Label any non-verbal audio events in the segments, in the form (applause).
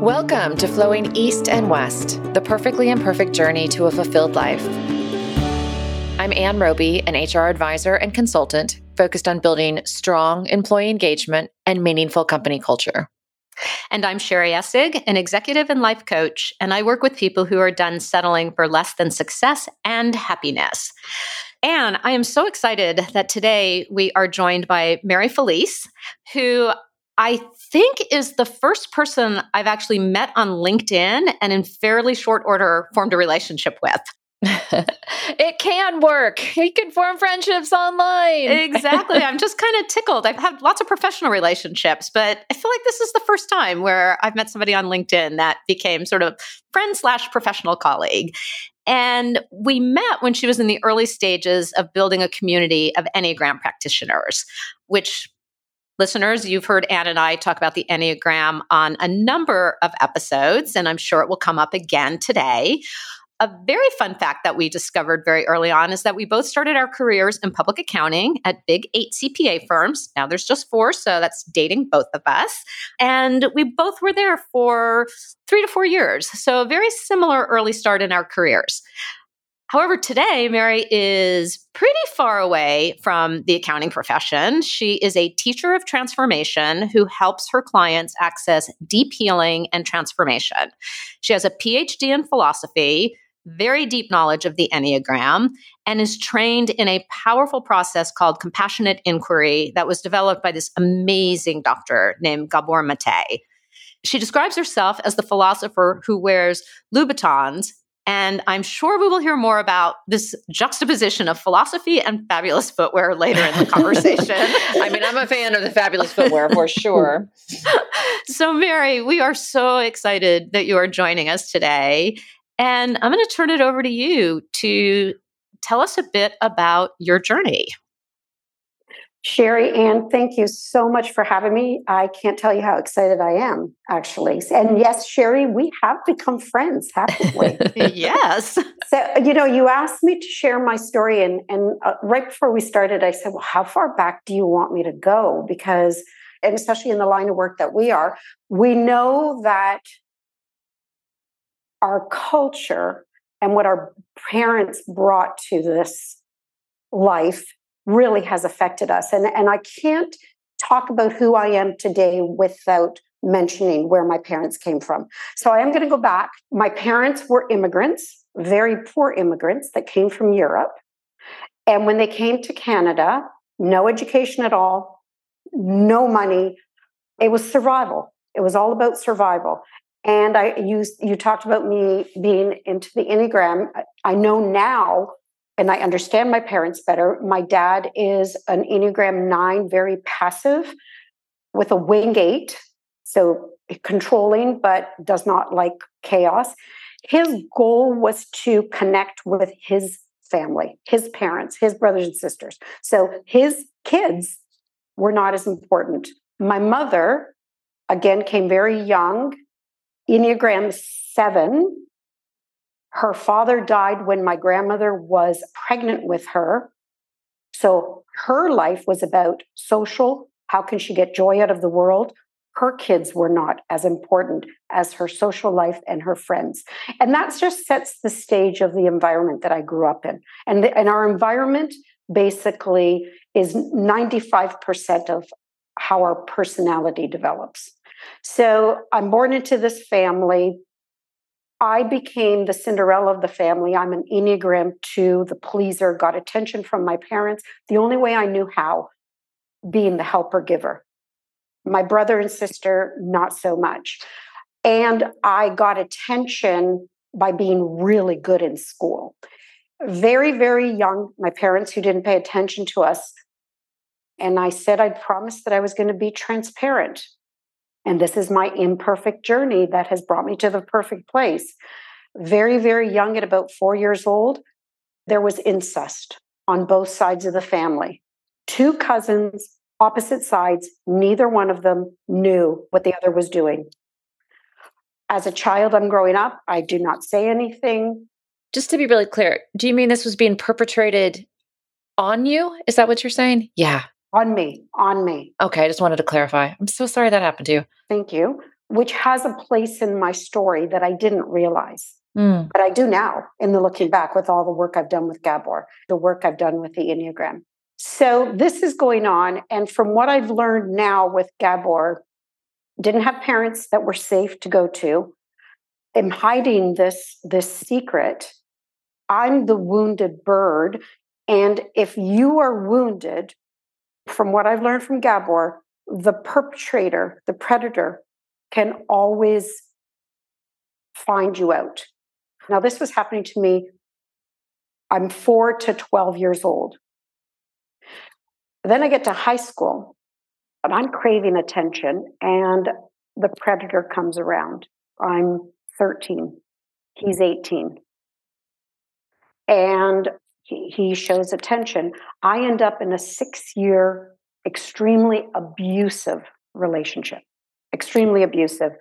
Welcome to Flowing East and West, the perfectly imperfect journey to a fulfilled life. I'm Ann Roby, an HR advisor and consultant focused on building strong employee engagement and meaningful company culture. And I'm Sherry Essig, an executive and life coach, and I work with people who are done settling for less than success and happiness. And I am so excited that today we are joined by Mary Felice, who I think is the first person I've actually met on LinkedIn and in fairly short order formed a relationship with. (laughs) it can work. You can form friendships online. exactly. I'm just kind of tickled. I've had lots of professional relationships, but I feel like this is the first time where I've met somebody on LinkedIn that became sort of friend slash professional colleague. And we met when she was in the early stages of building a community of Enneagram practitioners, which listeners, you've heard Ann and I talk about the Enneagram on a number of episodes, and I'm sure it will come up again today. A very fun fact that we discovered very early on is that we both started our careers in public accounting at big eight CPA firms. Now there's just four, so that's dating both of us. And we both were there for three to four years. So a very similar early start in our careers. However, today, Mary is pretty far away from the accounting profession. She is a teacher of transformation who helps her clients access deep healing and transformation. She has a PhD in philosophy, very deep knowledge of the Enneagram, and is trained in a powerful process called compassionate inquiry that was developed by this amazing doctor named Gabor Mate. She describes herself as the philosopher who wears Louboutins and I'm sure we will hear more about this juxtaposition of philosophy and fabulous footwear later in the (laughs) conversation. I mean, I'm a fan of the fabulous footwear for sure. (laughs) so, Mary, we are so excited that you are joining us today. And I'm going to turn it over to you to tell us a bit about your journey. Sherry Ann, thank you so much for having me. I can't tell you how excited I am, actually. And yes, Sherry, we have become friends, haven't we? (laughs) (laughs) yes. So, you know, you asked me to share my story, and, and uh, right before we started, I said, Well, how far back do you want me to go? Because, and especially in the line of work that we are, we know that our culture and what our parents brought to this life really has affected us. And, and I can't talk about who I am today without mentioning where my parents came from. So I am going to go back. My parents were immigrants, very poor immigrants that came from Europe. And when they came to Canada, no education at all, no money. It was survival. It was all about survival. And I used you talked about me being into the Enneagram. I know now and I understand my parents better. My dad is an Enneagram 9, very passive with a wing 8, so controlling, but does not like chaos. His goal was to connect with his family, his parents, his brothers and sisters. So his kids were not as important. My mother, again, came very young, Enneagram 7, her father died when my grandmother was pregnant with her. So her life was about social how can she get joy out of the world? Her kids were not as important as her social life and her friends. And that just sets the stage of the environment that I grew up in. And, the, and our environment basically is 95% of how our personality develops. So I'm born into this family I became the Cinderella of the family. I'm an Enneagram 2, the pleaser, got attention from my parents the only way I knew how, being the helper giver. My brother and sister, not so much. And I got attention by being really good in school. Very, very young, my parents who didn't pay attention to us. And I said I promised that I was going to be transparent. And this is my imperfect journey that has brought me to the perfect place. Very, very young, at about four years old, there was incest on both sides of the family. Two cousins, opposite sides, neither one of them knew what the other was doing. As a child, I'm growing up, I do not say anything. Just to be really clear, do you mean this was being perpetrated on you? Is that what you're saying? Yeah on me, on me. Okay, I just wanted to clarify. I'm so sorry that happened to you. Thank you. which has a place in my story that I didn't realize. Mm. But I do now in the looking back with all the work I've done with Gabor, the work I've done with the Enneagram. So this is going on. And from what I've learned now with Gabor, didn't have parents that were safe to go to. am hiding this, this secret. I'm the wounded bird. And if you are wounded, from what I've learned from Gabor, the perpetrator, the predator, can always find you out. Now, this was happening to me. I'm four to 12 years old. Then I get to high school, and I'm craving attention, and the predator comes around. I'm 13, he's 18. And he, shows attention. I end up in a six year, extremely abusive relationship, extremely abusive,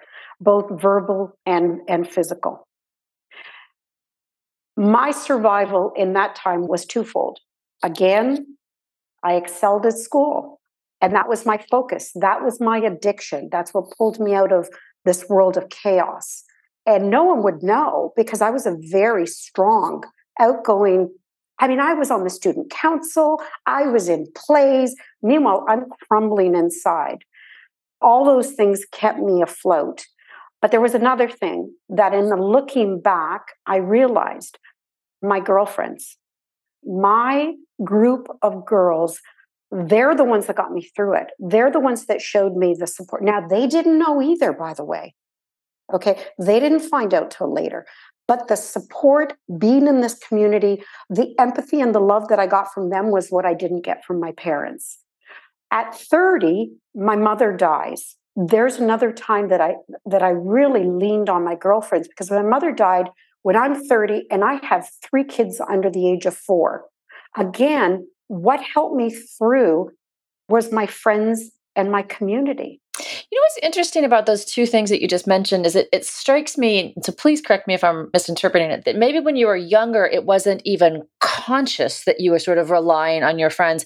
both verbal and, and physical. My survival in that time was twofold. Again, I excelled at school, and that was my focus. That was my addiction. That's what pulled me out of this world of chaos. And no one would know because I was a very strong, outgoing. I mean, I was on the student council, I was in plays. Meanwhile, I'm crumbling inside. All those things kept me afloat. But there was another thing that, in the looking back, I realized my girlfriends, my group of girls, they're the ones that got me through it. They're the ones that showed me the support. Now, they didn't know either, by the way. Okay. They didn't find out till later. But the support, being in this community, the empathy and the love that I got from them was what I didn't get from my parents. At 30, my mother dies. There's another time that I that I really leaned on my girlfriends because my mother died when I'm 30 and I have three kids under the age of four. Again, what helped me through was my friends and my community. You know what's interesting about those two things that you just mentioned is it, it strikes me, so please correct me if I'm misinterpreting it, that maybe when you were younger, it wasn't even conscious that you were sort of relying on your friends.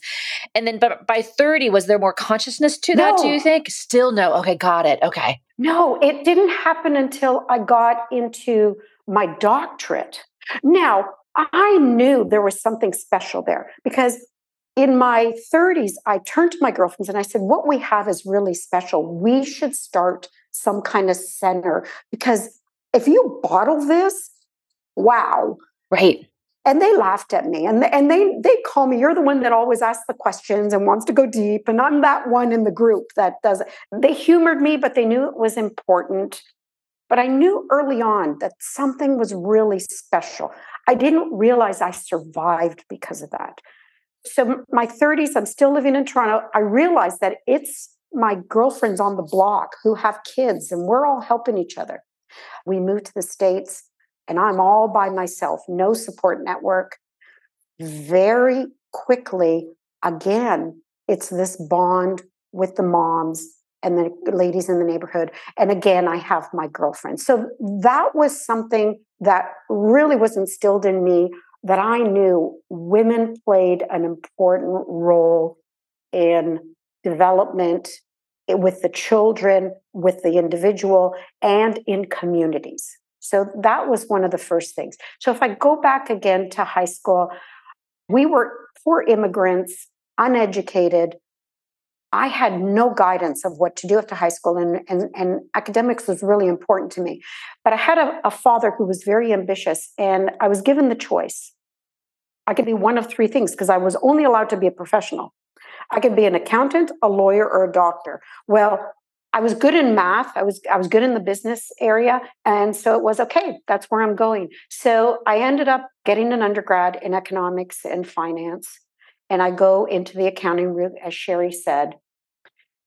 And then but by 30, was there more consciousness to that, no. do you think? Still no. Okay, got it. Okay. No, it didn't happen until I got into my doctorate. Now, I knew there was something special there because in my 30s, I turned to my girlfriends and I said, What we have is really special. We should start some kind of center because if you bottle this, wow. Right. And they laughed at me and, and they they call me, you're the one that always asks the questions and wants to go deep. And I'm that one in the group that does it. They humored me, but they knew it was important. But I knew early on that something was really special. I didn't realize I survived because of that. So, my 30s, I'm still living in Toronto. I realized that it's my girlfriends on the block who have kids, and we're all helping each other. We moved to the States, and I'm all by myself, no support network. Very quickly, again, it's this bond with the moms and the ladies in the neighborhood. And again, I have my girlfriend. So that was something that really was instilled in me that I knew women played an important role in development with the children, with the individual, and in communities. So that was one of the first things. So if I go back again to high school, we were poor immigrants, uneducated. I had no guidance of what to do after high school, and, and, and academics was really important to me. But I had a, a father who was very ambitious, and I was given the choice. I could be one of three things because I was only allowed to be a professional. I could be an accountant, a lawyer, or a doctor. Well, I was good in math. I was I was good in the business area, and so it was okay. That's where I'm going. So I ended up getting an undergrad in economics and finance, and I go into the accounting route, as Sherry said,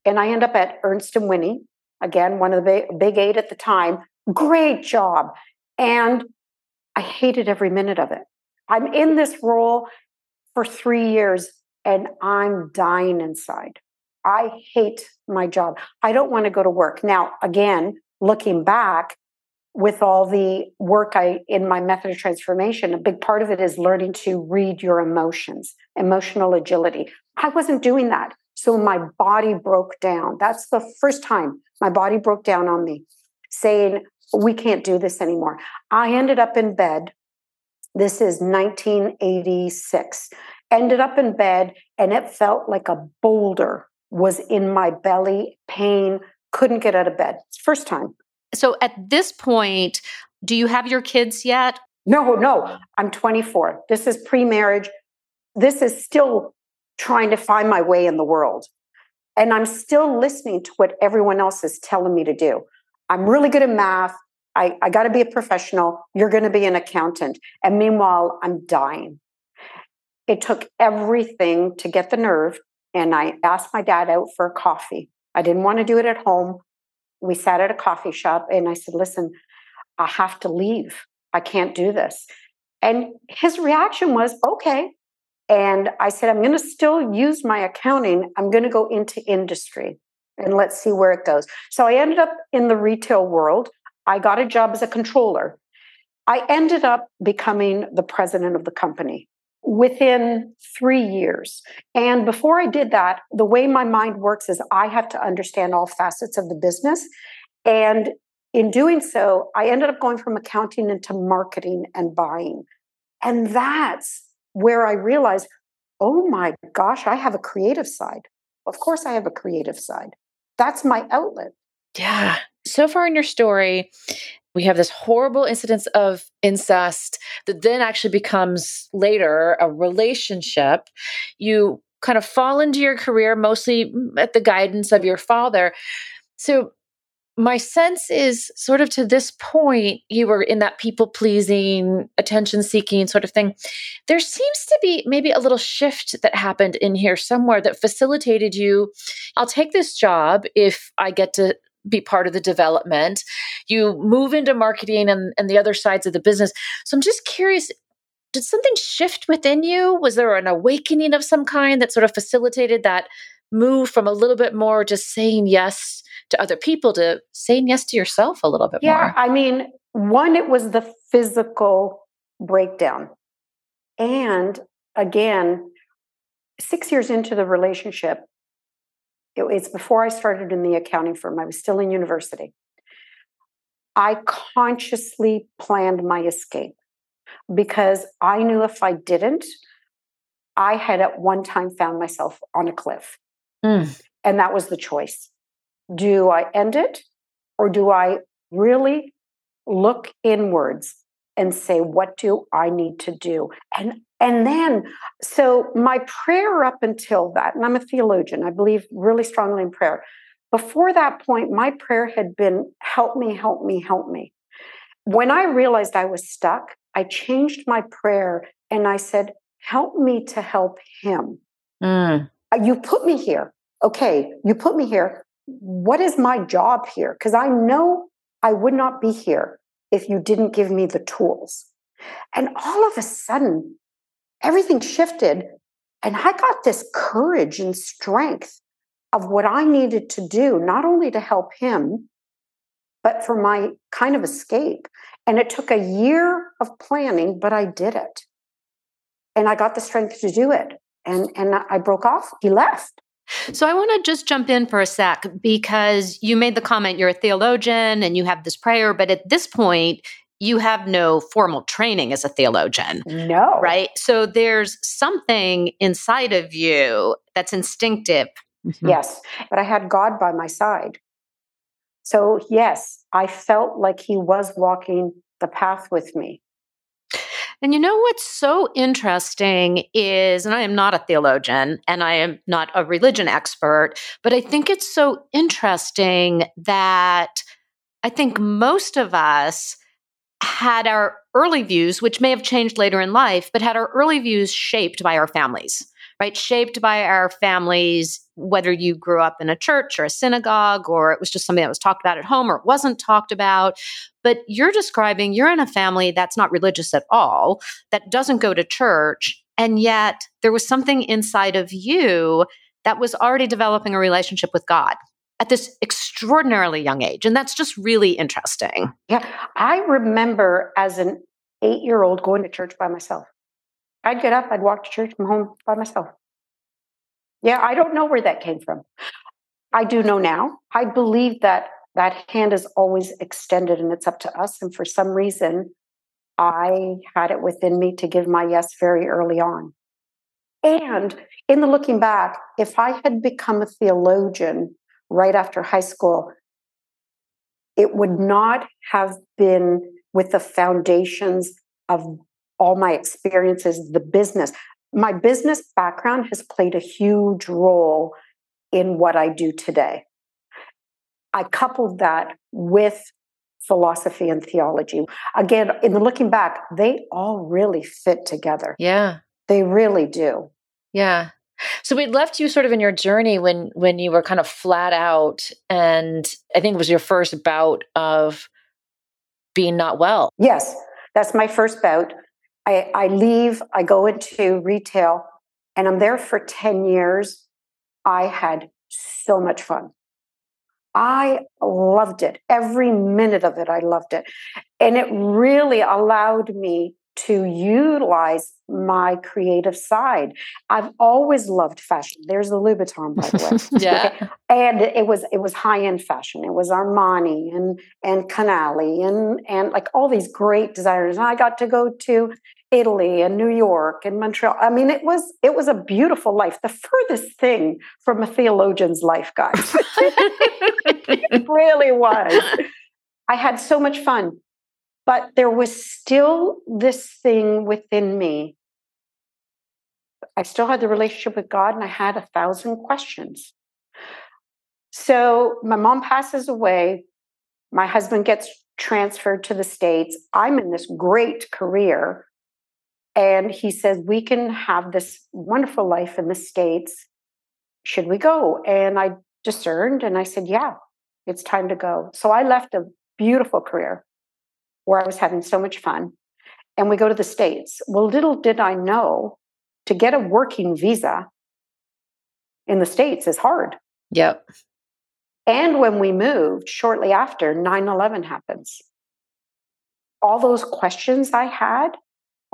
and I end up at Ernst and Whinney, again, one of the big, big eight at the time. Great job. And I hated every minute of it. I'm in this role for three years and I'm dying inside. I hate my job. I don't want to go to work. Now, again, looking back with all the work I in my method of transformation, a big part of it is learning to read your emotions, emotional agility. I wasn't doing that. So my body broke down. That's the first time my body broke down on me, saying, We can't do this anymore. I ended up in bed. This is 1986. Ended up in bed, and it felt like a boulder was in my belly, pain, couldn't get out of bed. First time. So at this point, do you have your kids yet? No, no. I'm 24. This is pre marriage. This is still trying to find my way in the world. And I'm still listening to what everyone else is telling me to do. I'm really good at math. I, I got to be a professional. You're going to be an accountant. And meanwhile, I'm dying. It took everything to get the nerve. And I asked my dad out for a coffee. I didn't want to do it at home. We sat at a coffee shop and I said, Listen, I have to leave. I can't do this. And his reaction was, Okay. And I said, I'm going to still use my accounting. I'm going to go into industry and let's see where it goes. So I ended up in the retail world. I got a job as a controller. I ended up becoming the president of the company within three years. And before I did that, the way my mind works is I have to understand all facets of the business. And in doing so, I ended up going from accounting into marketing and buying. And that's where I realized, oh my gosh, I have a creative side. Of course, I have a creative side. That's my outlet. Yeah. So far in your story, we have this horrible incidence of incest that then actually becomes later a relationship. You kind of fall into your career mostly mm, at the guidance of your father. So, my sense is sort of to this point, you were in that people pleasing, attention seeking sort of thing. There seems to be maybe a little shift that happened in here somewhere that facilitated you. I'll take this job if I get to be part of the development. You move into marketing and, and the other sides of the business. So I'm just curious did something shift within you? Was there an awakening of some kind that sort of facilitated that move from a little bit more just saying yes to other people to saying yes to yourself a little bit yeah, more? Yeah, I mean, one, it was the physical breakdown. And again, six years into the relationship, it, it's before I started in the accounting firm. I was still in university. I consciously planned my escape because I knew if I didn't, I had at one time found myself on a cliff. Mm. And that was the choice. Do I end it or do I really look inwards and say, what do I need to do? And and then, so my prayer up until that, and I'm a theologian, I believe really strongly in prayer. Before that point, my prayer had been, help me, help me, help me. When I realized I was stuck, I changed my prayer and I said, help me to help him. Mm. You put me here. Okay, you put me here. What is my job here? Because I know I would not be here if you didn't give me the tools. And all of a sudden, everything shifted. And I got this courage and strength of what I needed to do, not only to help him, but for my kind of escape. And it took a year of planning, but I did it. And I got the strength to do it. And, and I broke off. He left. So I want to just jump in for a sec because you made the comment you're a theologian and you have this prayer, but at this point, you have no formal training as a theologian. No. Right? So there's something inside of you that's instinctive. Mm-hmm. Yes. But I had God by my side. So, yes, I felt like He was walking the path with me. And you know what's so interesting is, and I am not a theologian and I am not a religion expert, but I think it's so interesting that I think most of us had our early views, which may have changed later in life, but had our early views shaped by our families, right? Shaped by our families, whether you grew up in a church or a synagogue, or it was just something that was talked about at home or it wasn't talked about. But you're describing you're in a family that's not religious at all, that doesn't go to church. And yet there was something inside of you that was already developing a relationship with God at this extraordinarily young age. And that's just really interesting. Yeah. I remember as an eight year old going to church by myself. I'd get up, I'd walk to church, come home by myself. Yeah, I don't know where that came from. I do know now. I believe that that hand is always extended and it's up to us. And for some reason, I had it within me to give my yes very early on. And in the looking back, if I had become a theologian right after high school, it would not have been with the foundations of all my experiences, the business. My business background has played a huge role in what I do today. I coupled that with philosophy and theology. Again, in the looking back, they all really fit together. Yeah. They really do. Yeah. So we'd left you sort of in your journey when when you were kind of flat out and I think it was your first bout of being not well. Yes. That's my first bout. I, I leave, I go into retail, and I'm there for 10 years. I had so much fun. I loved it. Every minute of it, I loved it. And it really allowed me to utilize my creative side. I've always loved fashion. There's the Louboutin, by the way. (laughs) yeah. Okay. And it was it was high end fashion. It was Armani and and Canali and and like all these great designers. And I got to go to Italy and New York and Montreal. I mean, it was it was a beautiful life. The furthest thing from a theologian's life, guys. (laughs) it really was. I had so much fun. But there was still this thing within me. I still had the relationship with God and I had a thousand questions. So my mom passes away. My husband gets transferred to the States. I'm in this great career. And he says, We can have this wonderful life in the States. Should we go? And I discerned and I said, Yeah, it's time to go. So I left a beautiful career where I was having so much fun. And we go to the States. Well, little did I know to get a working visa in the States is hard. Yep. And when we moved shortly after, 9 11 happens. All those questions I had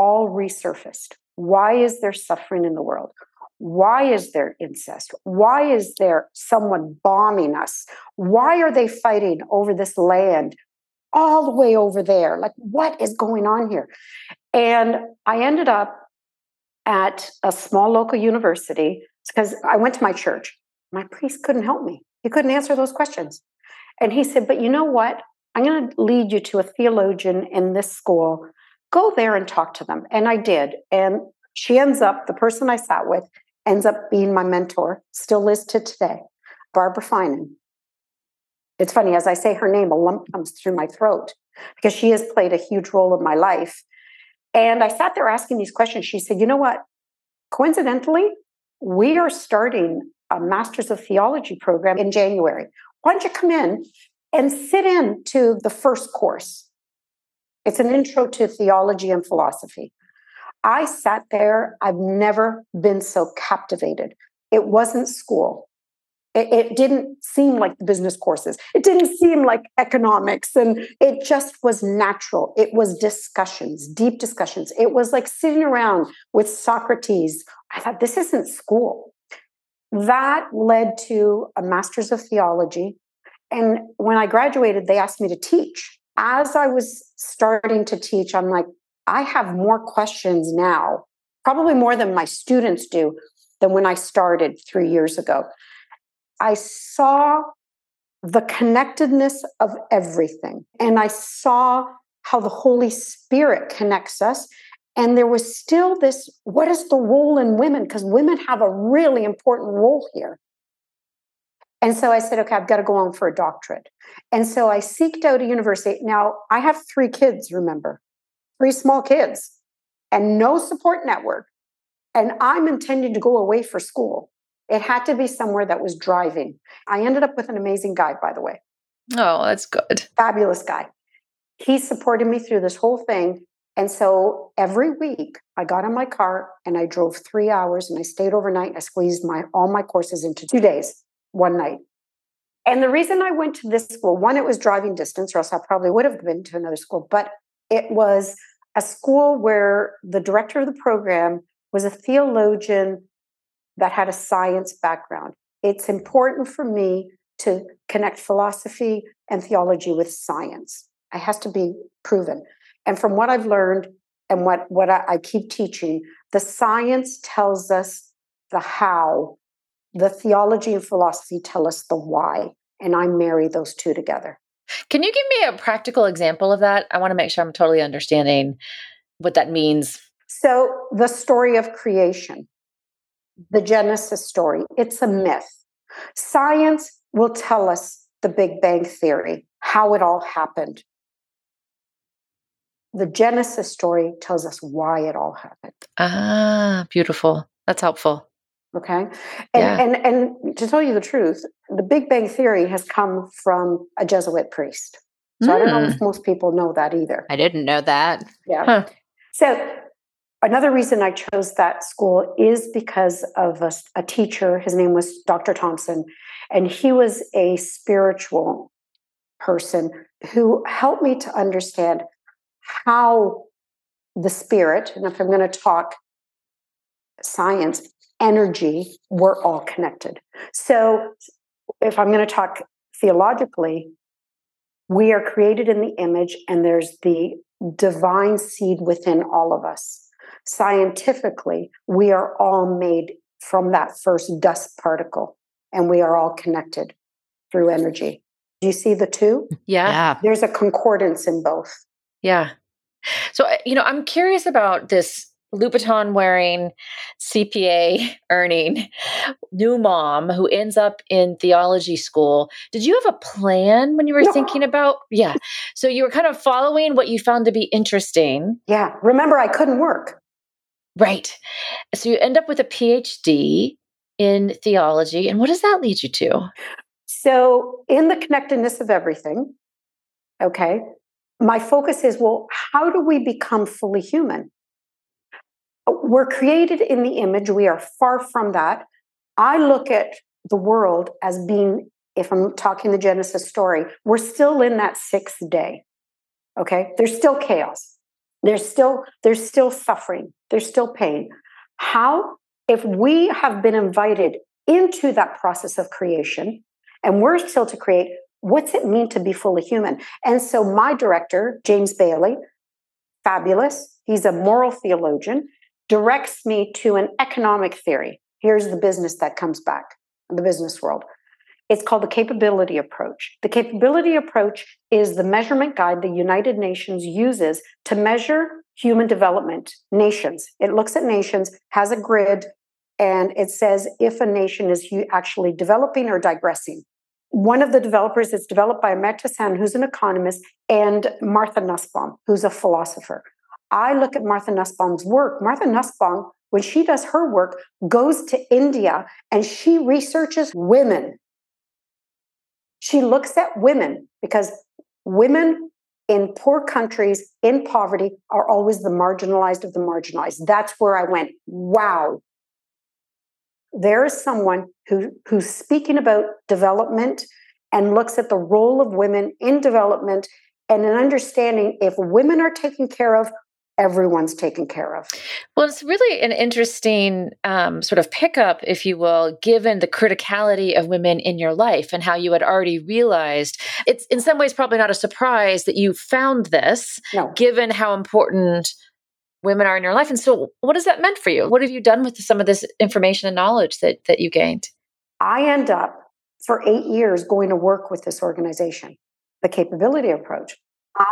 all resurfaced. Why is there suffering in the world? Why is there incest? Why is there someone bombing us? Why are they fighting over this land all the way over there. Like, what is going on here? And I ended up at a small local university because I went to my church. My priest couldn't help me, he couldn't answer those questions. And he said, But you know what? I'm going to lead you to a theologian in this school. Go there and talk to them. And I did. And she ends up, the person I sat with, ends up being my mentor, still is to today, Barbara Finan. It's funny, as I say her name, a lump comes through my throat because she has played a huge role in my life. And I sat there asking these questions. She said, You know what? Coincidentally, we are starting a Masters of Theology program in January. Why don't you come in and sit in to the first course? It's an intro to theology and philosophy. I sat there, I've never been so captivated. It wasn't school. It, it, didn't seem like the business courses. It didn't seem like economics. And it just was natural. It was discussions, deep discussions. It was like sitting around with Socrates. I thought, this isn't school. That led to a master's of theology. And when I graduated, they asked me to teach. As I was starting to teach, I'm like, I have more questions now, probably more than my students do than when I started three years ago. I saw the connectedness of everything. And I saw how the Holy Spirit connects us. And there was still this what is the role in women? Because women have a really important role here. And so I said, okay, I've got to go on for a doctorate. And so I seeked out a university. Now, I have three kids, remember, three small kids, and no support network. And I'm intending to go away for school. It had to be somewhere that was driving. I ended up with an amazing guy, by the way. Oh, that's good. Fabulous guy. He supported me through this whole thing. And so every week I got in my car and I drove three hours and I stayed overnight. I squeezed my all my courses into two days, one night. And the reason I went to this school, one, it was driving distance, or else I probably would have been to another school, but it was a school where the director of the program was a theologian that had a science background. It's important for me to connect philosophy and theology with science. It has to be proven. And from what I've learned and what, what I, I keep teaching, the science tells us the how, the theology and philosophy tell us the why. And I marry those two together. Can you give me a practical example of that? I want to make sure I'm totally understanding what that means. So, the story of creation, the Genesis story, it's a myth. Science will tell us the Big Bang Theory, how it all happened. The Genesis story tells us why it all happened. Ah, beautiful. That's helpful. Okay. And, yeah. and and to tell you the truth, the Big Bang Theory has come from a Jesuit priest. So mm. I don't know if hmm. most people know that either. I didn't know that. Yeah. Huh. So another reason I chose that school is because of a, a teacher. His name was Dr. Thompson, and he was a spiritual person who helped me to understand how the spirit, and if I'm going to talk science, energy, we're all connected. So, if I'm going to talk theologically, we are created in the image, and there's the divine seed within all of us. Scientifically, we are all made from that first dust particle, and we are all connected through energy. Do you see the two? Yeah. yeah. There's a concordance in both. Yeah. So, you know, I'm curious about this Louboutin wearing, CPA (laughs) earning new mom who ends up in theology school. Did you have a plan when you were thinking about? Yeah. So you were kind of following what you found to be interesting. Yeah. Remember, I couldn't work. Right. So you end up with a PhD in theology. And what does that lead you to? So, in the connectedness of everything, okay, my focus is well, how do we become fully human? We're created in the image. We are far from that. I look at the world as being, if I'm talking the Genesis story, we're still in that sixth day. Okay. There's still chaos. There's still, there's still suffering. There's still pain. How, if we have been invited into that process of creation and we're still to create, what's it mean to be fully human? And so my director, James Bailey, fabulous. He's a moral theologian directs me to an economic theory. Here's the business that comes back, the business world. It's called the capability approach. The capability approach is the measurement guide the United Nations uses to measure human development nations. It looks at nations, has a grid, and it says if a nation is actually developing or digressing. One of the developers is developed by Amartya Sen, who's an economist, and Martha Nussbaum, who's a philosopher. I look at Martha Nussbaum's work. Martha Nussbaum, when she does her work, goes to India and she researches women. She looks at women because women in poor countries in poverty are always the marginalized of the marginalized. That's where I went, wow. There is someone who, who's speaking about development and looks at the role of women in development and an understanding if women are taken care of, everyone's taken care of. Well, it's really an interesting um, sort of pickup, if you will, given the criticality of women in your life and how you had already realized it's in some ways probably not a surprise that you found this, no. given how important women are in your life. And so, what has that meant for you? What have you done with some of this information and knowledge that that you gained? I end up for eight years going to work with this organization, the capability approach.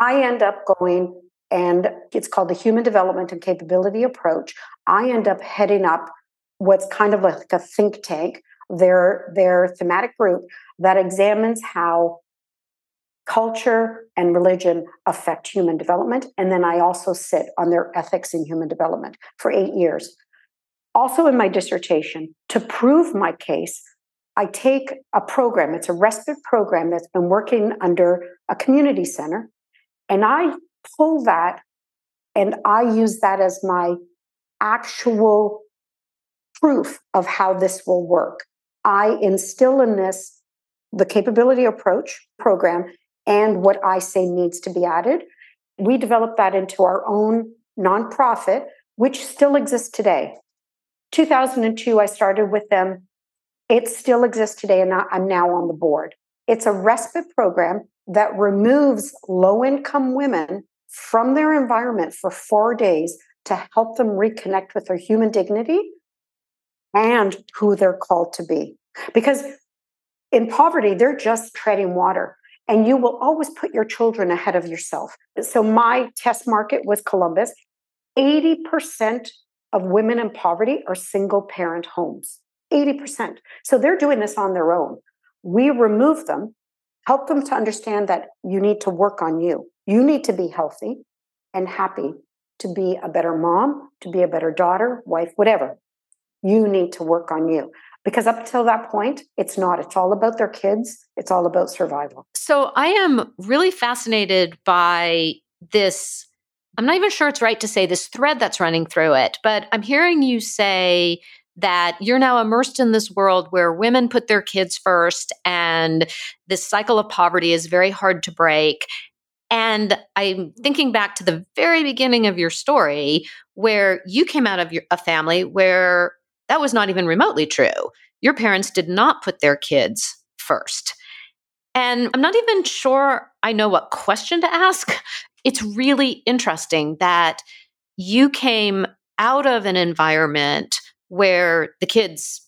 I end up going and it's called the Human Development and Capability Approach. I end up heading up what's kind of like a think tank, their, their thematic group that examines how culture and religion affect human development. And then I also sit on their ethics in human development for eight years. Also, in my dissertation, to prove my case, I take a program, it's a respite program that's been working under a community center, and I pull that and I use that as my actual proof of how this will work. I instill in this the capability approach program and what I say needs to be added. We develop that into our own nonprofit, which still exists today. 2002, I started with them. It still exists today, and I'm now on the board. It's a respite program that removes low income women from their environment for four days to help them reconnect with their human dignity and who they're called to be. Because in poverty, they're just treading water and you will always put your children ahead of yourself. So my test market was Columbus. 80% of women in poverty are single parent homes. 80%. So they're doing this on their own. We remove them, help them to understand that you need to work on you. You need to be healthy and happy to be a better mom, to be a better daughter, wife, whatever. You need to work on you. Because up till that point it's not. It's all about their kids. It's all about survival. So i am really fascinated by this i'm not even sure it's right to say this thread that's running through it but i'm hearing you say that you're now immersed in this world where women put their kids first and this cycle of poverty is very hard to break and I'm thinking back to the very beginning of your story where you came out of your, a family where that was not even remotely true. Your parents did not put their kids first. And I'm not even sure I know what question to ask. (laughs) It's really interesting that you came out of an environment where the kids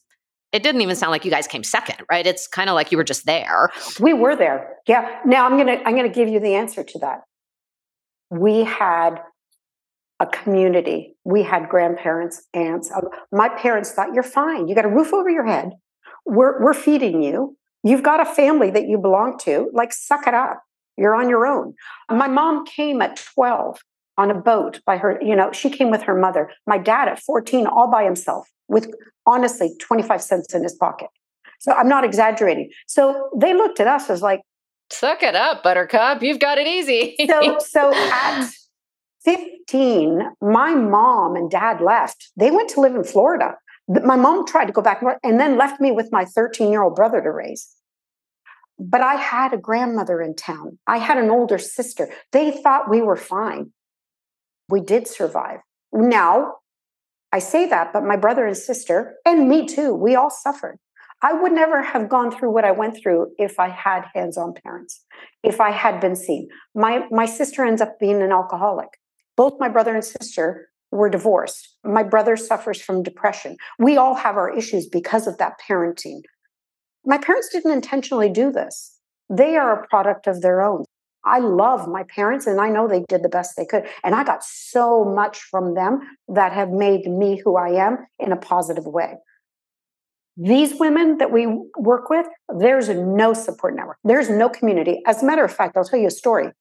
it didn't even sound like you guys came second right it's kind of like you were just there we were there yeah now i'm gonna i'm gonna give you the answer to that we had a community. We had grandparents, aunts. Uh, my parents thought, you're fine. You got a roof over your head. We're, we're feeding you. You've got a family that you belong to. Like, suck it up. You're on your own. My mom came at 12 on a boat by her, you know, she came with her mother. My dad at 14, all by himself, with honestly 25 cents in his pocket. So I'm not exaggerating. So they looked at us as like, suck it up, buttercup. You've got it easy. so, (laughs) so at 15, my mom and dad left. They went to live in Florida. My mom tried to go back and then left me with my 13 year old brother to raise. But I had a grandmother in town. I had an older sister. They thought we were fine. We did survive. Now, I say that, but my brother and sister, and me too, we all suffered. I would never have gone through what I went through if I had hands on parents, if I had been seen. My, my sister ends up being an alcoholic. Both my brother and sister were divorced. My brother suffers from depression. We all have our issues because of that parenting. My parents didn't intentionally do this, they are a product of their own. I love my parents and I know they did the best they could. And I got so much from them that have made me who I am in a positive way. These women that we work with, there's no support network. There's no community. As a matter of fact, I'll tell you a story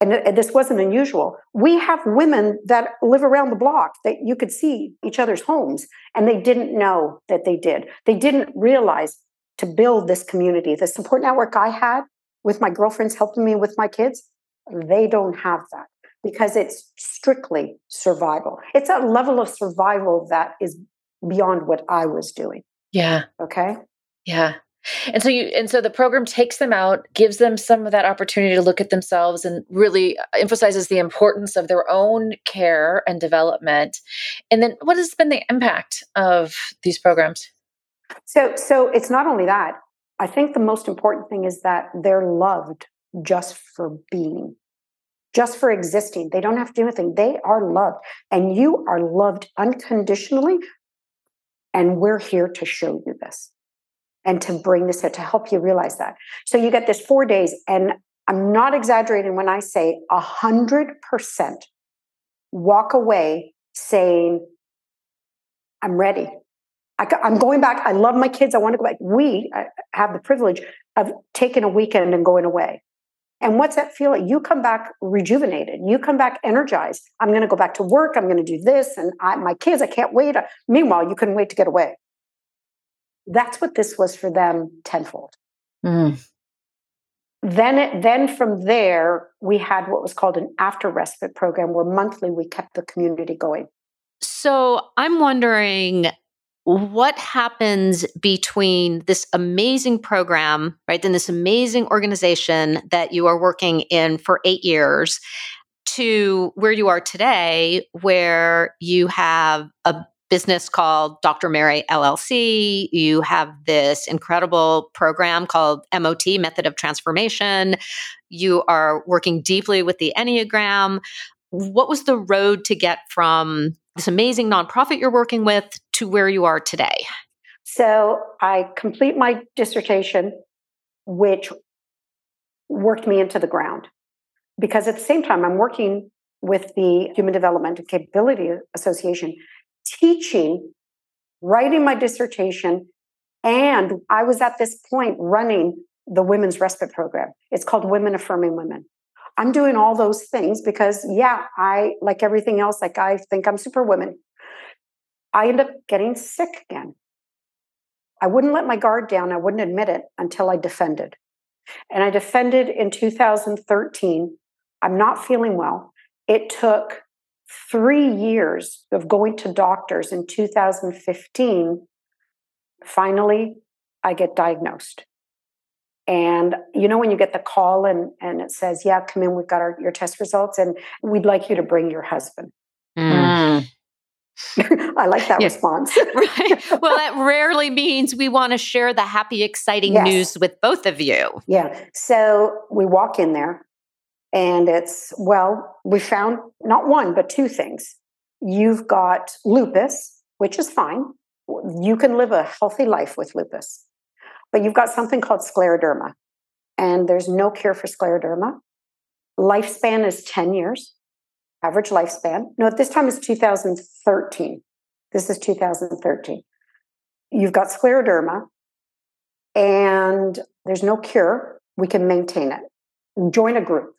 and this wasn't unusual. We have women that live around the block that you could see each other's homes, and they didn't know that they did. They didn't realize to build this community. The support network I had with my girlfriends helping me with my kids, they don't have that because it's strictly survival. It's a level of survival that is beyond what I was doing. Yeah. Okay. Yeah. And so you and so the program takes them out, gives them some of that opportunity to look at themselves and really uh, emphasizes the importance of their own care and development. And then what has been the impact of these programs? So so it's not only that. I think the most important thing is that they're loved just for being just for existing. They don't have to do anything. They are loved, and you are loved unconditionally. And we're here to show you this and to bring this to help you realize that. So you get this four days, and I'm not exaggerating when I say a hundred percent walk away saying, "I'm ready. I, am going back. I love my kids. I want to go back." We have the privilege of taking a weekend and going away. And what's that feeling? You come back rejuvenated. You come back energized. I'm going to go back to work. I'm going to do this, and I, my kids. I can't wait. Meanwhile, you couldn't wait to get away. That's what this was for them tenfold. Mm. Then, it, then from there, we had what was called an after respite program where monthly we kept the community going. So I'm wondering what happens between this amazing program, right? Then this amazing organization that you are working in for eight years to where you are today, where you have a business called Dr. Mary LLC. You have this incredible program called MOT, Method of Transformation. You are working deeply with the Enneagram. What was the road to get from this amazing nonprofit you're working with to where you are today? So I complete my dissertation, which worked me into the ground. Because at the same time, I'm working with the Human Development and Capability Association, teaching, writing my dissertation, and I was at this point running the women's respite program. It's called Women Affirming Women. I'm doing all those things because, yeah, I, like everything else, like I think I'm superwoman. I end up getting sick again. I wouldn't let my guard down. I wouldn't admit it until I defended. And I defended in 2013. I'm not feeling well. It took three years of going to doctors in 2015. Finally, I get diagnosed. And you know, when you get the call and, and it says, Yeah, come in, we've got our, your test results, and we'd like you to bring your husband. Mm. (laughs) I like that response. (laughs) right. (laughs) Well, that rarely means we want to share the happy, exciting yes. news with both of you. Yeah. So we walk in there, and it's, well, we found not one, but two things. You've got lupus, which is fine. You can live a healthy life with lupus, but you've got something called scleroderma, and there's no cure for scleroderma. Lifespan is 10 years average lifespan. No, at this time it's 2013. This is 2013. You've got scleroderma, and there's no cure. We can maintain it. Join a group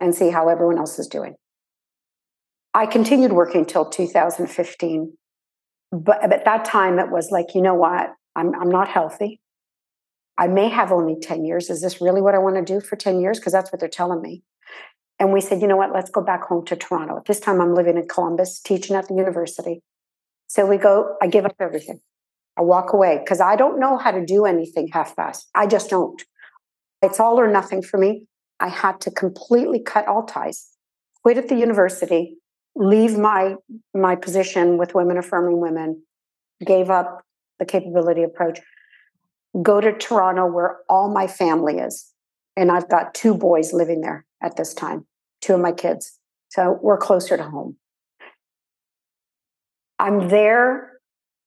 and see how everyone else is doing. I continued working till 2015. But at that time, it was like, you know what? I'm, I'm not healthy. I may have only 10 years. Is this really what I want to do for 10 years? Because that's what they're telling me. And we said, you know what, let's go back home to Toronto. At this time, I'm living in Columbus, teaching at the university. So we go, I give up everything. I walk away because I don't know how to do anything half fast. I just don't. It's all or nothing for me. I had to completely cut all ties, quit at the university, leave my my position with women affirming women, gave up the capability approach, go to Toronto where all my family is. And I've got two boys living there at this time two of my kids. So we're closer to home. I'm there.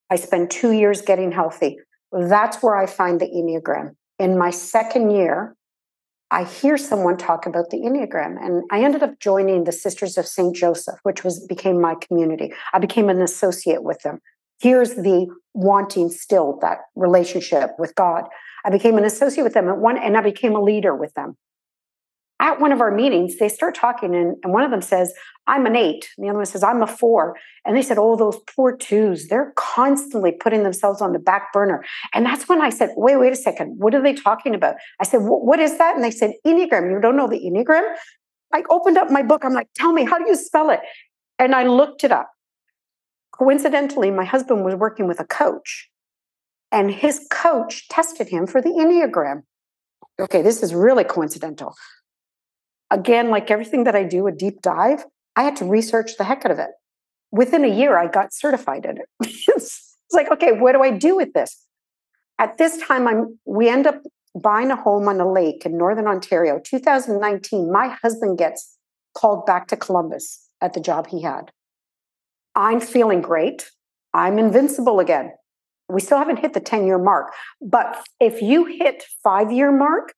I spend two years getting healthy. That's where I find the Enneagram. In my second year, I hear someone talk about the Enneagram, and I ended up joining the Sisters of St. Joseph, which was became my community. I became an associate with them. Here's the wanting still that relationship with God. I became an associate with them at one, and I became a leader with them at one of our meetings, they start talking, and, and one of them says, I'm an eight. And the other one says, I'm a four. And they said, Oh, those poor twos, they're constantly putting themselves on the back burner. And that's when I said, Wait, wait a second. What are they talking about? I said, What is that? And they said, Enneagram. You don't know the Enneagram? I opened up my book. I'm like, Tell me, how do you spell it? And I looked it up. Coincidentally, my husband was working with a coach, and his coach tested him for the Enneagram. Okay, this is really coincidental again, like everything that I do, a deep dive, I had to research the heck out of it. Within a year, I got certified in it. (laughs) it's like, okay, what do I do with this? At this time, I'm we end up buying a home on a lake in northern Ontario. 2019, my husband gets called back to Columbus at the job he had. I'm feeling great. I'm invincible again. We still haven't hit the 10 year mark. But if you hit five year mark,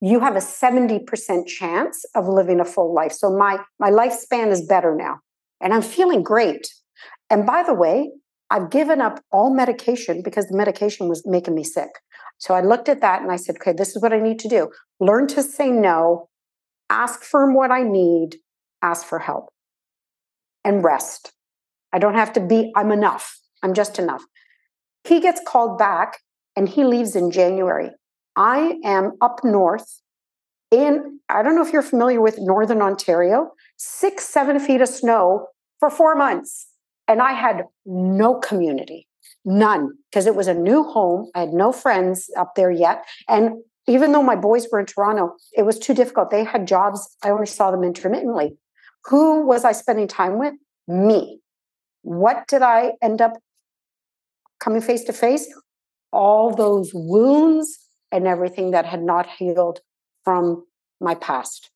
you have a 70% chance of living a full life. So my my lifespan is better now and I'm feeling great. And by the way, I've given up all medication because the medication was making me sick. So I looked at that and I said, okay, this is what I need to do. Learn to say no, ask for what I need, ask for help, and rest. I don't have to be, I'm enough. I'm just enough. He gets called back and he leaves in January. I am up north in, I don't know if you're familiar with Northern Ontario, six, seven feet of snow for four months. And I had no community, none, because it was a new home. I had no friends up there yet. And even though my boys were in Toronto, it was too difficult. They had jobs, I only saw them intermittently. Who was I spending time with? Me. What did I end up coming face to face? All those wounds and everything that had not healed from my past.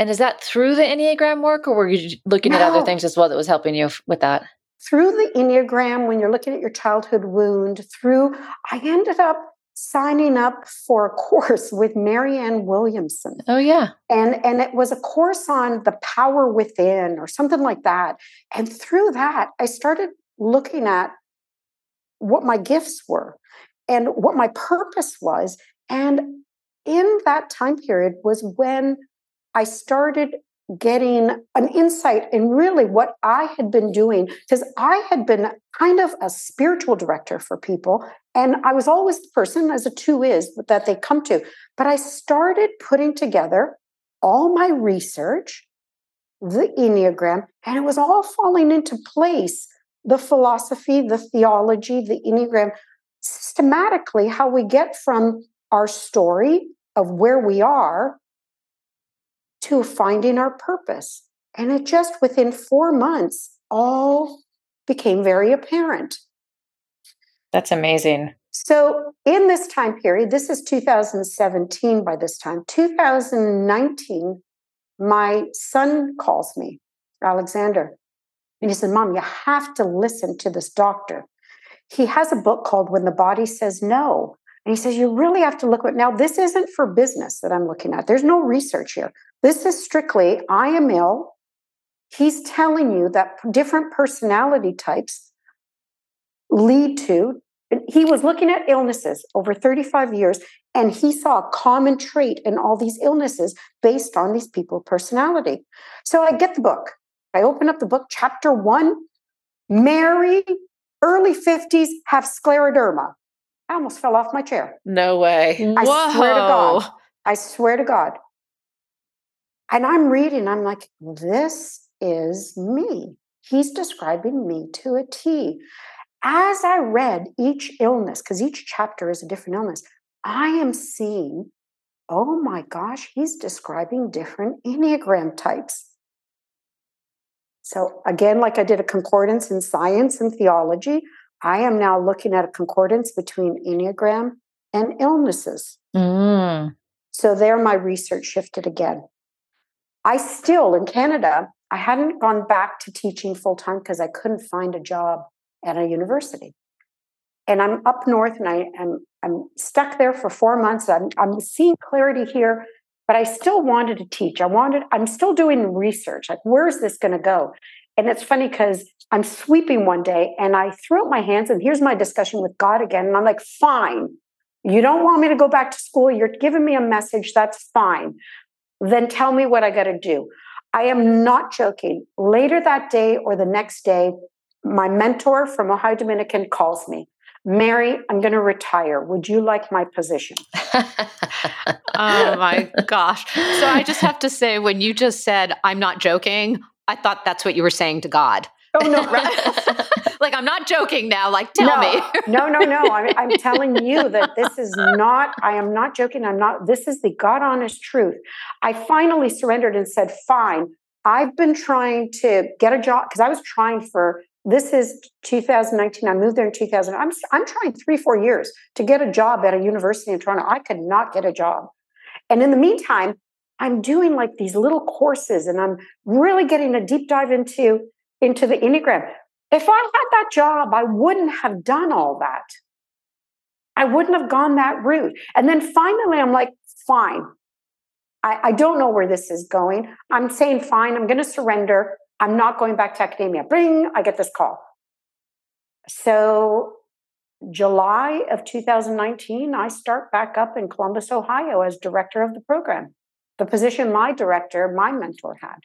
And is that through the Enneagram work, or were you looking no. at other things as well that was helping you with that? Through the Enneagram, when you're looking at your childhood wound, through, I ended up signing up for a course (laughs) with Marianne Williamson. Oh yeah. And and it was a course on the power within or something like that. And through that, I started looking at what my gifts were and what my purpose was. And in that time period was when I started getting an insight in really what I had been doing because I had been kind of a spiritual director for people. And I was always the person, as a two is, that they come to. But I started putting together all my research, the Enneagram, and it was all falling into place the philosophy, the theology, the Enneagram, systematically how we get from our story of where we are to finding our purpose. And it just within four months all became very apparent. That's amazing. So, in this time period, this is 2017 by this time, 2019, my son calls me, Alexander, and he said, Mom, you have to listen to this doctor. He has a book called When the Body Says No. And he says, You really have to look at now. This isn't for business that I'm looking at. There's no research here. This is strictly, I am ill. He's telling you that different personality types lead to, he was looking at illnesses over 35 years, and he saw a common trait in all these illnesses based on these people personality. So I get the book. I open up the book, chapter one Mary, early 50s, have scleroderma. I almost fell off my chair. No way. I Whoa. swear to God. I swear to God. And I'm reading, I'm like, this is me. He's describing me to a T. As I read each illness, because each chapter is a different illness, I am seeing, oh my gosh, he's describing different Enneagram types. So, again, like I did a concordance in science and theology, I am now looking at a concordance between Enneagram and illnesses. Mm. So, there my research shifted again. I still, in Canada, I hadn't gone back to teaching full time because I couldn't find a job at a university. And I'm up north and I am I'm stuck there for four months. I'm, I'm seeing clarity here, but I still wanted to teach. I wanted, I'm still doing research. Like, where's this going to go? And it's funny because I'm sweeping one day and I threw up my hands and here's my discussion with God again. And I'm like, fine. You don't want me to go back to school. You're giving me a message. That's fine then tell me what I got to do. I am not joking. Later that day or the next day, my mentor from Ohio Dominican calls me. Mary, I'm going to retire. Would you like my position? (laughs) oh my gosh. So I just have to say, when you just said, I'm not joking, I thought that's what you were saying to God. Oh, no. (laughs) right? like, I'm not joking now. Like, tell no, me. no, no, no. I'm, (laughs) I'm telling you that this is not, I am not joking. I'm not, this is the God honest truth. I finally surrendered and said, fine. I've been trying to get a job because I was trying for this is 2019. I moved there in 2000. I'm I'm trying three four years to get a job at a university in Toronto. I could not get a job, and in the meantime, I'm doing like these little courses, and I'm really getting a deep dive into into the Enneagram. If I had that job, I wouldn't have done all that. I wouldn't have gone that route. And then finally, I'm like, fine. I, I don't know where this is going. I'm saying, fine, I'm going to surrender. I'm not going back to academia. Bring, I get this call. So, July of 2019, I start back up in Columbus, Ohio as director of the program, the position my director, my mentor had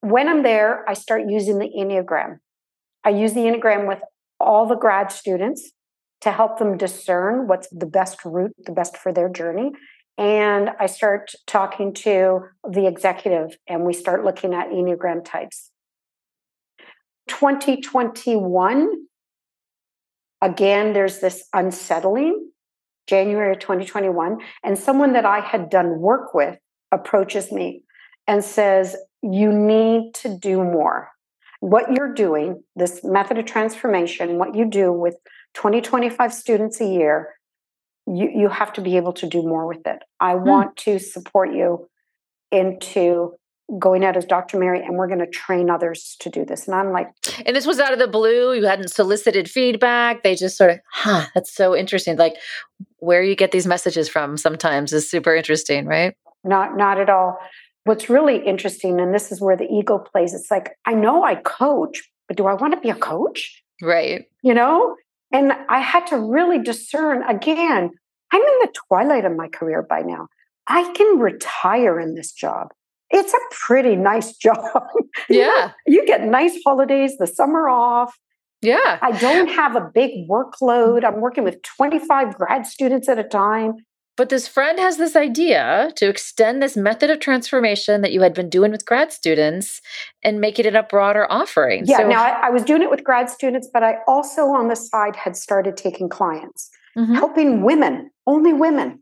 when I'm there, I start using the Enneagram. I use the Enneagram with all the grad students to help them discern what's the best route, the best for their journey. And I start talking to the executive, and we start looking at Enneagram types. 2021, again, there's this unsettling, January 2021, and someone that I had done work with approaches me and says, you need to do more. what you're doing, this method of transformation, what you do with 20, 25 students a year, you, you have to be able to do more with it. I mm. want to support you into going out as Dr. Mary and we're going to train others to do this. And I'm like, and this was out of the blue. You hadn't solicited feedback. They just sort of, huh, that's so interesting. Like where you get these messages from sometimes is super interesting, right? Not, not at all. What's really interesting, and this is where the ego plays, it's like, I know I coach, but do I want to be a coach? Right. You know? And I had to really discern again, I'm in the twilight of my career by now. I can retire in this job. It's a pretty nice (laughs) job. Yeah. you get nice holidays, the summer off. Yeah. I don't have a big workload. I'm working with 25 grad students at a time. But this friend has this idea to extend this method of transformation that you had been doing with grad students and make it a broader offering. Yeah, so, now I, I, was doing it with grad students, but I also on the side had started taking clients, mm-hmm. helping women, only women,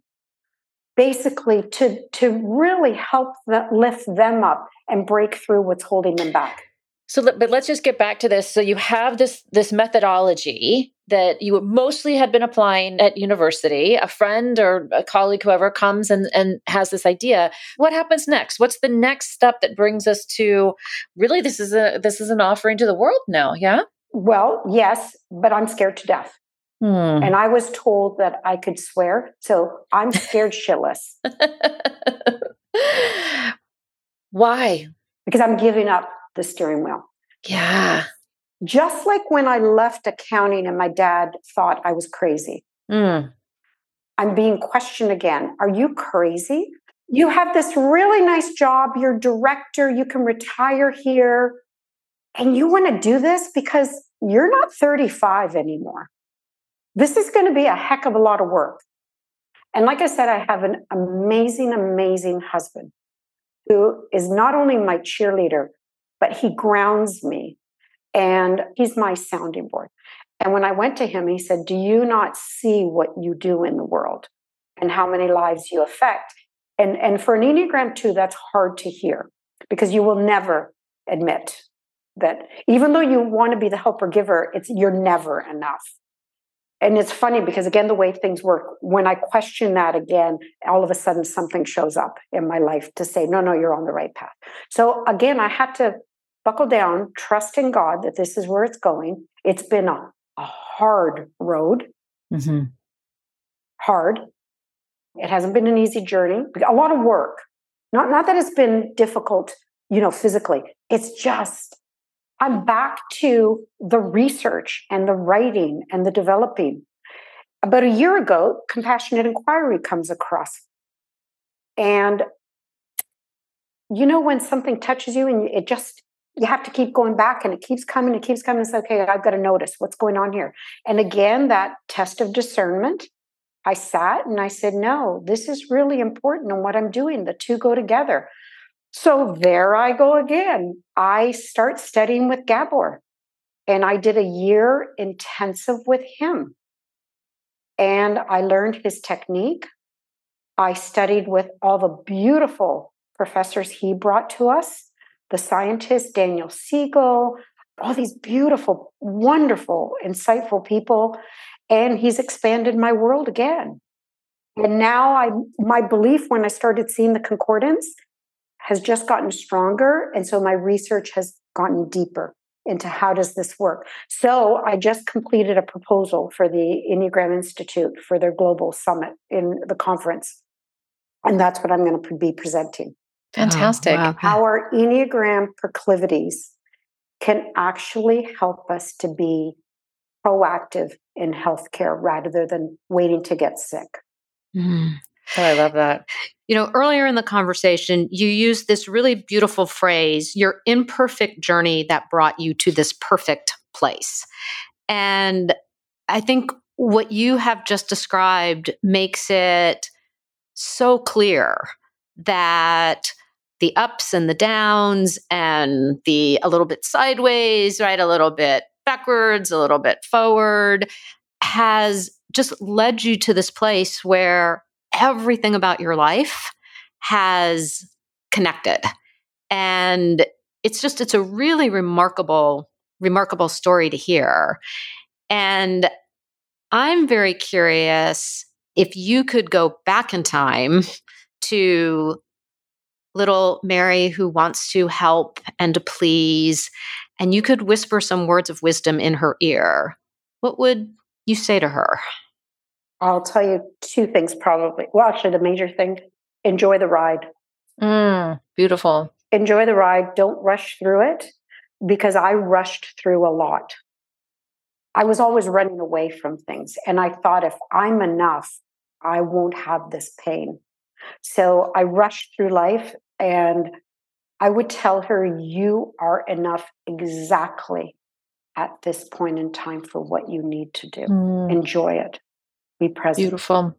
basically to, to really help the, lift them up and break through what's holding them back. So, but let's just get back to this. So, you have this this methodology that you mostly had been applying at university. A friend or a colleague, whoever, comes and and has this idea. What happens next? What's the next step that brings us to really this is a this is an offering to the world now? Yeah. Well, yes, but I'm scared to death. Hmm. And I was told that I could swear, so I'm scared shitless. (laughs) Why? Because I'm giving up the steering wheel. Yeah. Just like when I left accounting and my dad thought I was crazy. Mm. I'm being questioned again. Are you crazy? You have this really nice job. You're director. You can retire here. And you want to do this because you're not 35 anymore. This is going to be a heck of a lot of work. And like I said, I have an amazing, amazing husband who is not only my cheerleader, but he grounds me and he's my sounding board. And when I went to him, he said, Do you not see what you do in the world and how many lives you affect? And, and for an Enneagram 2, that's hard to hear because you will never admit that even though you want to be the helper giver, it's you're never enough. And it's funny because again, the way things work, when I question that again, all of a sudden something shows up in my life to say, no, no, you're on the right path. So again, I had to buckle down, trust in God that this is where it's going. It's been a, a hard road, mm-hmm. hard. It hasn't been an easy journey, a lot of work. Not, not that it's been difficult, you know, physically. It's just, I'm back to the research and the writing and the developing. About a year ago, compassionate inquiry comes across. And you know, when something touches you and it just you have to keep going back and it keeps coming, it keeps coming. It's okay, I've got to notice what's going on here. And again, that test of discernment, I sat and I said, no, this is really important in what I'm doing. The two go together. So there I go again. I start studying with Gabor. And I did a year intensive with him. And I learned his technique. I studied with all the beautiful professors he brought to us the scientist Daniel Siegel, all these beautiful, wonderful, insightful people. And he's expanded my world again. And now I my belief when I started seeing the concordance has just gotten stronger. And so my research has gotten deeper into how does this work. So I just completed a proposal for the Enneagram Institute for their global summit in the conference. And that's what I'm going to be presenting. Fantastic. Oh, wow. Our Enneagram proclivities can actually help us to be proactive in healthcare rather than waiting to get sick. Mm. Oh, I love that. You know, earlier in the conversation, you used this really beautiful phrase your imperfect journey that brought you to this perfect place. And I think what you have just described makes it so clear that the ups and the downs and the a little bit sideways, right? A little bit backwards, a little bit forward has just led you to this place where everything about your life has connected. And it's just it's a really remarkable remarkable story to hear. And I'm very curious if you could go back in time to little Mary who wants to help and to please, and you could whisper some words of wisdom in her ear, what would you say to her? I'll tell you two things probably. Well, actually, the major thing enjoy the ride. Mm, beautiful. Enjoy the ride. Don't rush through it because I rushed through a lot. I was always running away from things. And I thought if I'm enough, I won't have this pain. So I rushed through life and I would tell her, You are enough exactly at this point in time for what you need to do. Mm. Enjoy it. Be present. Beautiful.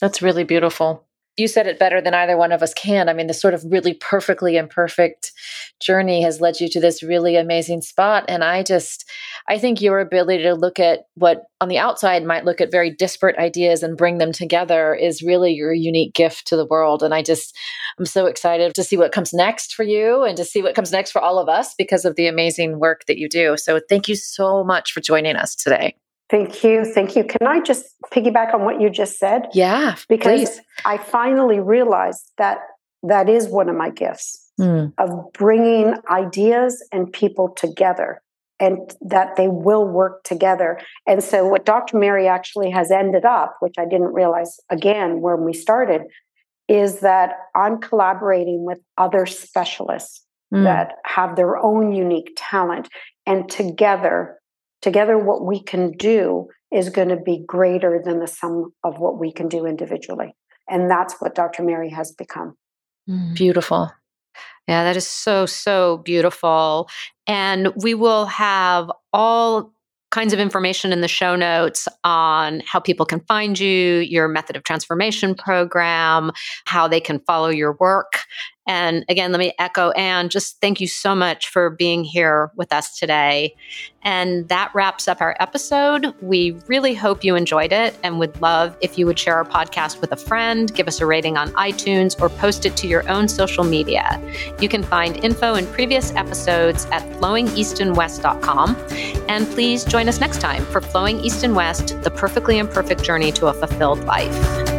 That's really beautiful you said it better than either one of us can. I mean, the sort of really perfectly imperfect journey has led you to this really amazing spot. And I just, I think your ability to look at what on the outside might look at very disparate ideas and bring them together is really your unique gift to the world. And I just, I'm so excited to see what comes next for you and to see what comes next for all of us because of the amazing work that you do. So thank you so much for joining us today. Thank you. Thank you. Can I just piggyback on what you just said? Yeah. Because please. I finally realized that that is one of my gifts mm. of bringing ideas and people together and that they will work together. And so, what Dr. Mary actually has ended up, which I didn't realize again when we started, is that I'm collaborating with other specialists mm. that have their own unique talent. And together, together what we can do is going to be greater than the sum of what we can do individually and that's what dr mary has become mm. beautiful yeah that is so so beautiful and we will have all kinds of information in the show notes on how people can find you, your method of transformation program, how they can follow your work. And again, let me echo Anne, just thank you so much for being here with us today. And that wraps up our episode. We really hope you enjoyed it and would love if you would share our podcast with a friend, give us a rating on iTunes, or post it to your own social media. You can find info in previous episodes at flowingeastandwest.com. And please join us next time for Flowing East and West, the perfectly imperfect journey to a fulfilled life.